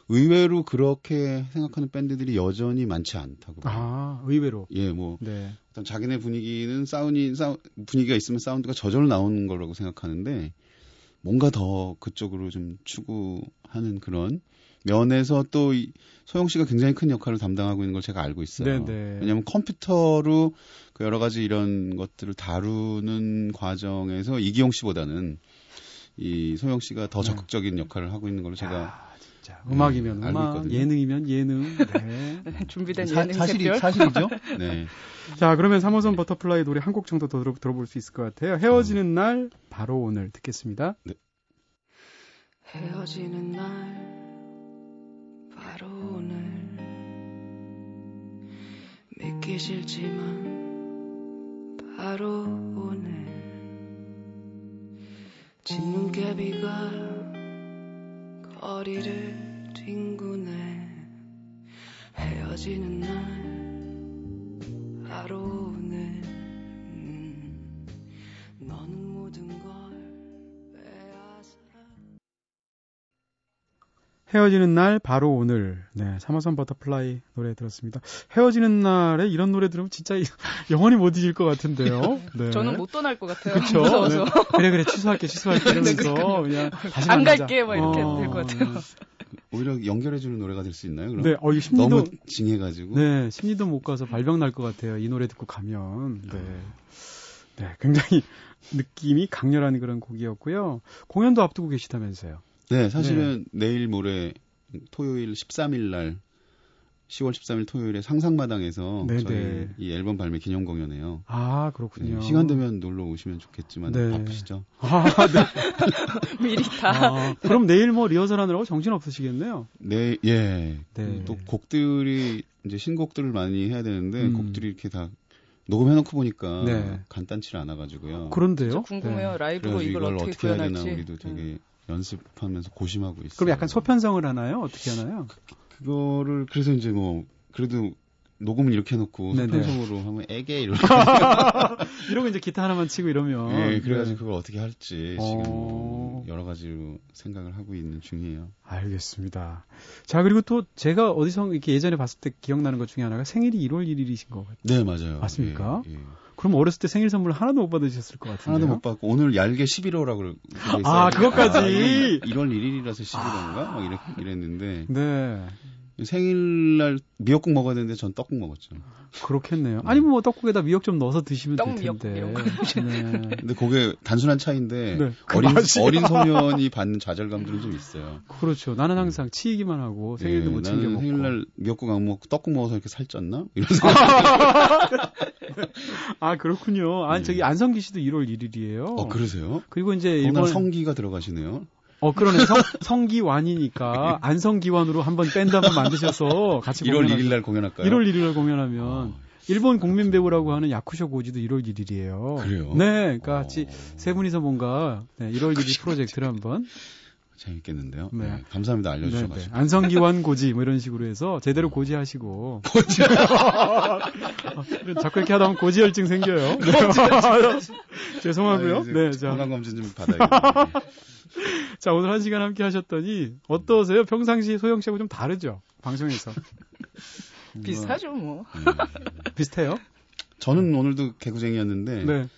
의외로 그렇게 생각하는 밴드들이 여전히 많지 않다고. 아, 의외로. 예, 뭐 네. 어떤 자기네 분위기는 사운이 사우, 분위기가 있으면 사운드가 저절로 나오는 거라고 생각하는데 뭔가 더 그쪽으로 좀 추구하는 그런 면에서 또 이, 소영 씨가 굉장히 큰 역할을 담당하고 있는 걸 제가 알고 있어요. 네네. 왜냐하면 컴퓨터로 그 여러 가지 이런 것들을 다루는 과정에서 이기용 씨보다는 이 소영 씨가 더 네. 적극적인 역할을 하고 있는 걸로 제가 야, 진짜. 음악이면 네, 음악, 있거든요. 예능이면 예능. <laughs> 네. 준비된 사, 예능 사실이. 사실이죠. <laughs> 네. 자, 그러면 3호선 버터플라이 노래 한 곡 정도 더 들어, 들어볼 수 있을 것 같아요. 헤어지는 날, 바로 오늘 듣겠습니다. 헤어지는 날 바로 오늘 믿기 싫지만 바로 오늘 진눈깨비가 거리를 뒹구네 헤어지는 날 바로 오늘 헤어지는 날, 바로 오늘. 네, 3호선 버터플라이 노래 들었습니다. 헤어지는 날에 이런 노래 들으면 진짜 <laughs> 영원히 못 잊을 것 같은데요. <laughs> 네. 저는 못 떠날 것 같아요. 그쵸? 무서워서. 네. 그래, 그래, 취소할게, 취소할게. <laughs> 이러면서 그냥 다시 안 만나자. 갈게, 막 이렇게 어, 될것 같아요. 오히려 연결해주는 노래가 될 수 있나요? 그럼? 네, 어, 이 심리도, 너무 징해가지고. 네, 심리도 못 가서 발병 날 것 같아요. 이 노래 듣고 가면. 네. 네, 굉장히 느낌이 강렬한 그런 곡이었고요. 공연도 앞두고 계시다면서요. 네, 사실은 내일 모레 토요일 13일 날 10월 13일 토요일에 상상마당에서 네, 저희 네. 이 앨범 발매 기념 공연해요. 아, 그렇군요. 네, 시간 되면 놀러 오시면 좋겠지만 네. 바쁘시죠? 아, 네. <laughs> 미리 다. 아, 그럼 내일 뭐 리허설 하느라고 정신 없으시겠네요. 네, 예. 네. 또 곡들이 이제 신곡들을 많이 해야 되는데 음. 곡들이 이렇게 다 녹음해놓고 보니까 네. 간단치 않아가지고요. 그런데요? 궁금해요. 라이브로 이걸 이걸 어떻게 어떻게 해야 되나. 우리도 되게 연습하면서 고심하고 있어요. 그럼 약간 소편성을 하나요? 어떻게 하나요? 그거를 그래서 이제 뭐 그래도 녹음은 이렇게 해놓고. 소편성으로 하면 애게 이러고 <laughs> 이러고 이제 기타 하나만 치고 이러면. 예, 그래가지고 네. 그걸 어떻게 할지 어. 지금 뭐 여러 가지로 생각을 하고 있는 중이에요. 알겠습니다. 자, 그리고 또 제가 어디서 이렇게 예전에 봤을 때 기억나는 것 중에 하나가 생일이 1월 1일이신 것 같아요. 네, 맞아요. 맞습니까? 예, 예. 그럼 어렸을 때 생일 선물 하나도 못 받으셨을 것 같은데요. 하나도 못 받고 오늘 얄게 11호라고 그러- 그러고 아, 있어요. 그것까지? 아, 1월 1일이라서 11호인가? 막 이랬, 이랬는데 네. 생일날 미역국 먹어야 되는데 전 떡국 먹었죠. 그렇겠네요. 아니면 뭐 떡국에다 미역 좀 넣어서 드시면 떡될 텐데. <laughs> 네. 근데 그게 단순한 차이인데 네, 그 어린. 어린 소년이 받는 좌절감들은 좀 있어요. 그렇죠. 나는 항상 치이기만 하고 생일도 예, 못 챙겨 나는 먹고. 생일날 미역국 안 먹고 떡국 먹어서 이렇게 살쪘나? 이런 <laughs> 생각. 아 그렇군요. 아니 예. 저기 안성기 씨도 1월 1일이에요. 어 그러세요? 그리고 이제 이번 성기가 들어가시네요. 어 그러네 성, 성기완이니까 <laughs> 안성기완으로 한번 밴드 한번 만드셔서 같이 1월 공연하- 1일 날 공연할까요? 1월 1일 날 공연하면 어, 일본 국민 배우라고 하는 야쿠쇼 고지도 1월 1일이에요. 그래요? 네, 그러니까 같이 어, 세 분이서 뭔가 네, 1월 1일 프로젝트를 한번 재밌겠는데요. 네. 네, 감사합니다. 네, 네. 알려주셔가지고. 안성기완 고지 뭐 이런 식으로 해서 제대로 고지하시고 <laughs> 자꾸 이렇게 하다 보면 고지혈증 생겨요. <laughs> 죄송하고요. 아, 이제 네, 자, 건강검진 좀 받아야겠네요. <laughs> 자 오늘 한 시간 함께 하셨더니 어떠세요? 평상시 소영 씨하고 좀 다르죠? 방송에서 <laughs> 비슷하죠 뭐. 네. 비슷해요? 저는 오늘도 개구쟁이였는데 네,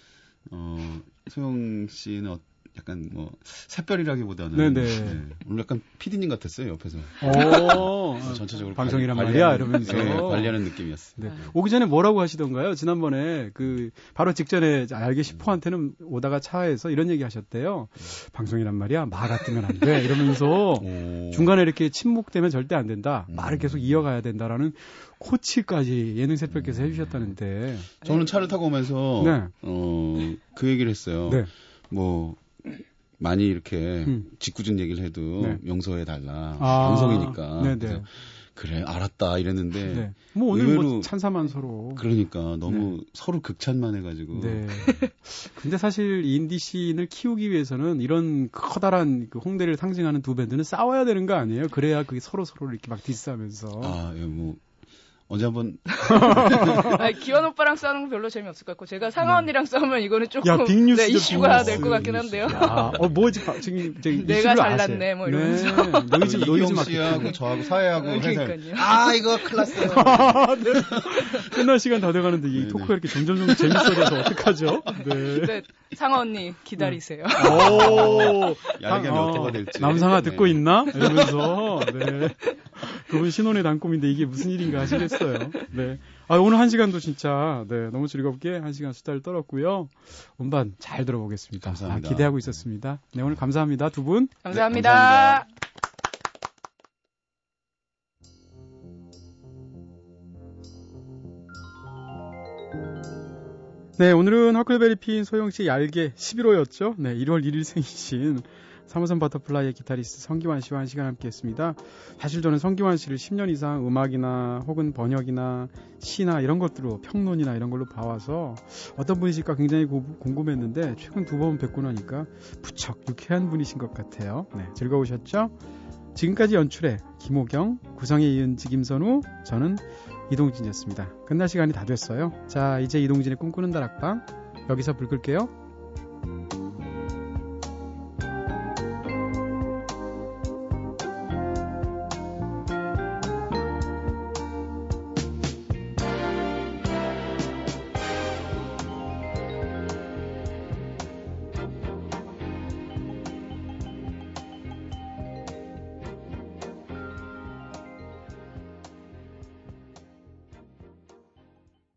어, 소영 씨는 어- 약간 뭐 샛별이라기보다는 네네. 오늘 약간 피디님 같았어요 옆에서 오, 뭐 전체적으로 방송이란 관리- 말이야 이러면서 네, 관리하는 느낌이었어요. 네. 오기 전에 뭐라고 하시던가요? 지난번에 그 바로 직전에 알게 시포한테는 오다가 차에서 이런 얘기 하셨대요. 방송이란 말이야 말아 뜨면 안 돼 이러면서 오. 중간에 이렇게 침묵되면 절대 안 된다. 음. 말을 계속 이어가야 된다라는 코치까지 예능 새별께서 해주셨다는데. 저는 차를 타고 오면서 네. 어, 그 얘기를 했어요. 네. 뭐 많이 이렇게 음. 짓궂은 얘기를 해도 네. 용서해 달라. 아, 방송이니까. 네네. 그래 알았다 이랬는데 네. 뭐 오늘 뭐 의외로 찬사만 서로. 그러니까 너무 서로 극찬만 해가지고 네. <laughs> 근데 사실 이 인디 씬을 키우기 위해서는 이런 커다란 그 홍대를 상징하는 두 밴드는 싸워야 되는 거 아니에요? 그래야 그게 서로 서로 이렇게 막 디스하면서. 아, 예, 뭐 언제 한번 <laughs> 아니, 기완 오빠랑 싸우는 건 별로 재미없을 것 같고 제가 상아 언니랑 싸우면 이거는 조금 야, 빅뉴스죠, 네, 이슈가 빅뉴스. 될것 같긴 한데요. 야, 어, 뭐, 지금, 지금, 저기, 내가 잘났네. 뭐 이러면서. 네, 노이즈, 노이즈. 씨하고 저하고 사회하고 회사 그러니까요. 아 이거 큰일 났어요. <laughs> 끝날 시간 다 돼가는데 이 네, 네. 토크가 이렇게 점점 점 재밌어져서 어떡하죠? 네. 네, 상아 언니 기다리세요. 오, 어, 몇 개가 될지. 남상아 듣고 네. 있나? 이러면서, 네. 그분 신혼의 단꿈인데 이게 무슨 일인가 하시겠어요. 네. 아, 오늘 한 시간도 진짜, 네, 너무 즐겁게 한 시간 수다를 떨었고요. 음반 잘 들어보겠습니다. 감사합니다. 아, 기대하고 있었습니다. 네, 오늘 감사합니다. 두 분. 감사합니다. 감사합니다. 네, 오늘은 허클베리 핀 이소영 씨 얄개 11호였죠. 네, 1월 1일 생이신 3호선 버터플라이의 기타리스트 성기완 씨와 한 시간 함께 했습니다. 사실 저는 성기완 씨를 10년 이상 음악이나 혹은 번역이나 시나 이런 것들로 평론이나 이런 걸로 봐와서 어떤 분이실까 굉장히 고- 궁금했는데 최근 두 번 뵙고 나니까 부쩍 유쾌한 분이신 것 같아요. 네, 즐거우셨죠? 지금까지 연출해 김호경, 구성에 이은지 김선우, 저는 이동진이었습니다. 끝날 시간이 다 됐어요. 자, 이제 이동진의 꿈꾸는 다락방 여기서 불 끌게요.